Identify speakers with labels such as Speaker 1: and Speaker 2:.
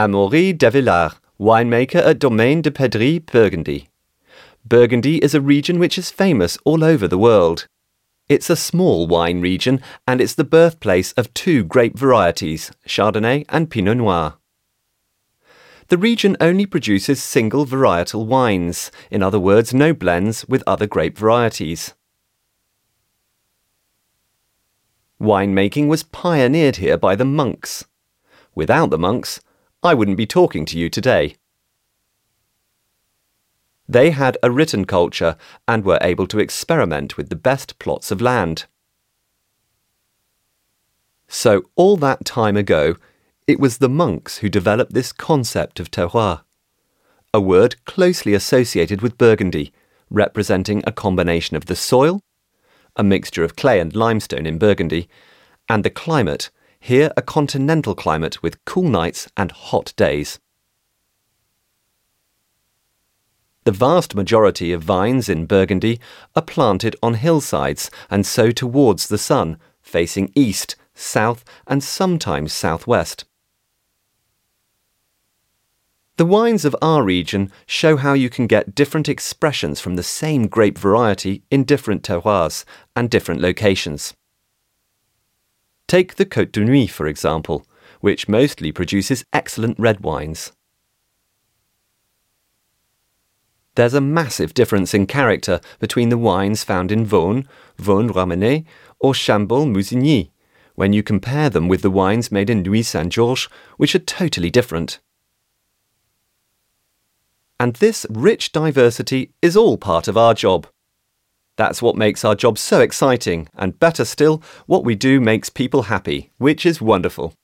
Speaker 1: Amaury Devillard, winemaker at Domaine des Perdrix, Burgundy. Burgundy is a region which is famous all over the world. It's a small wine region and it's the birthplace of two grape varieties, Chardonnay and Pinot Noir. The region only produces single varietal wines, in other words, no blends with other grape varieties. Winemaking was pioneered here by the monks. Without the monks, I wouldn't be talking to you today. They had a written culture and were able to experiment with the best plots of land. So, all that time ago, it was the monks who developed this concept of terroir, a word closely associated with Burgundy, representing a combination of the soil, a mixture of clay and limestone in Burgundy, and the climate, here a continental climate with cool nights and hot days. The vast majority of vines in Burgundy are planted on hillsides and so towards the sun, facing east, south, and sometimes southwest. The wines of our region show how you can get different expressions from the same grape variety in different terroirs and different locations. Take the Côte de Nuits, for example, which mostly produces excellent red wines. There's a massive difference in character between the wines found in Vosne, Vosne Romanée, or Chambolle Musigny, when you compare them with the wines made in Nuits Saint Georges, which are totally different. And this rich diversity is all part of our job. That's what makes our job so exciting, and better still, what we do makes people happy, which is wonderful.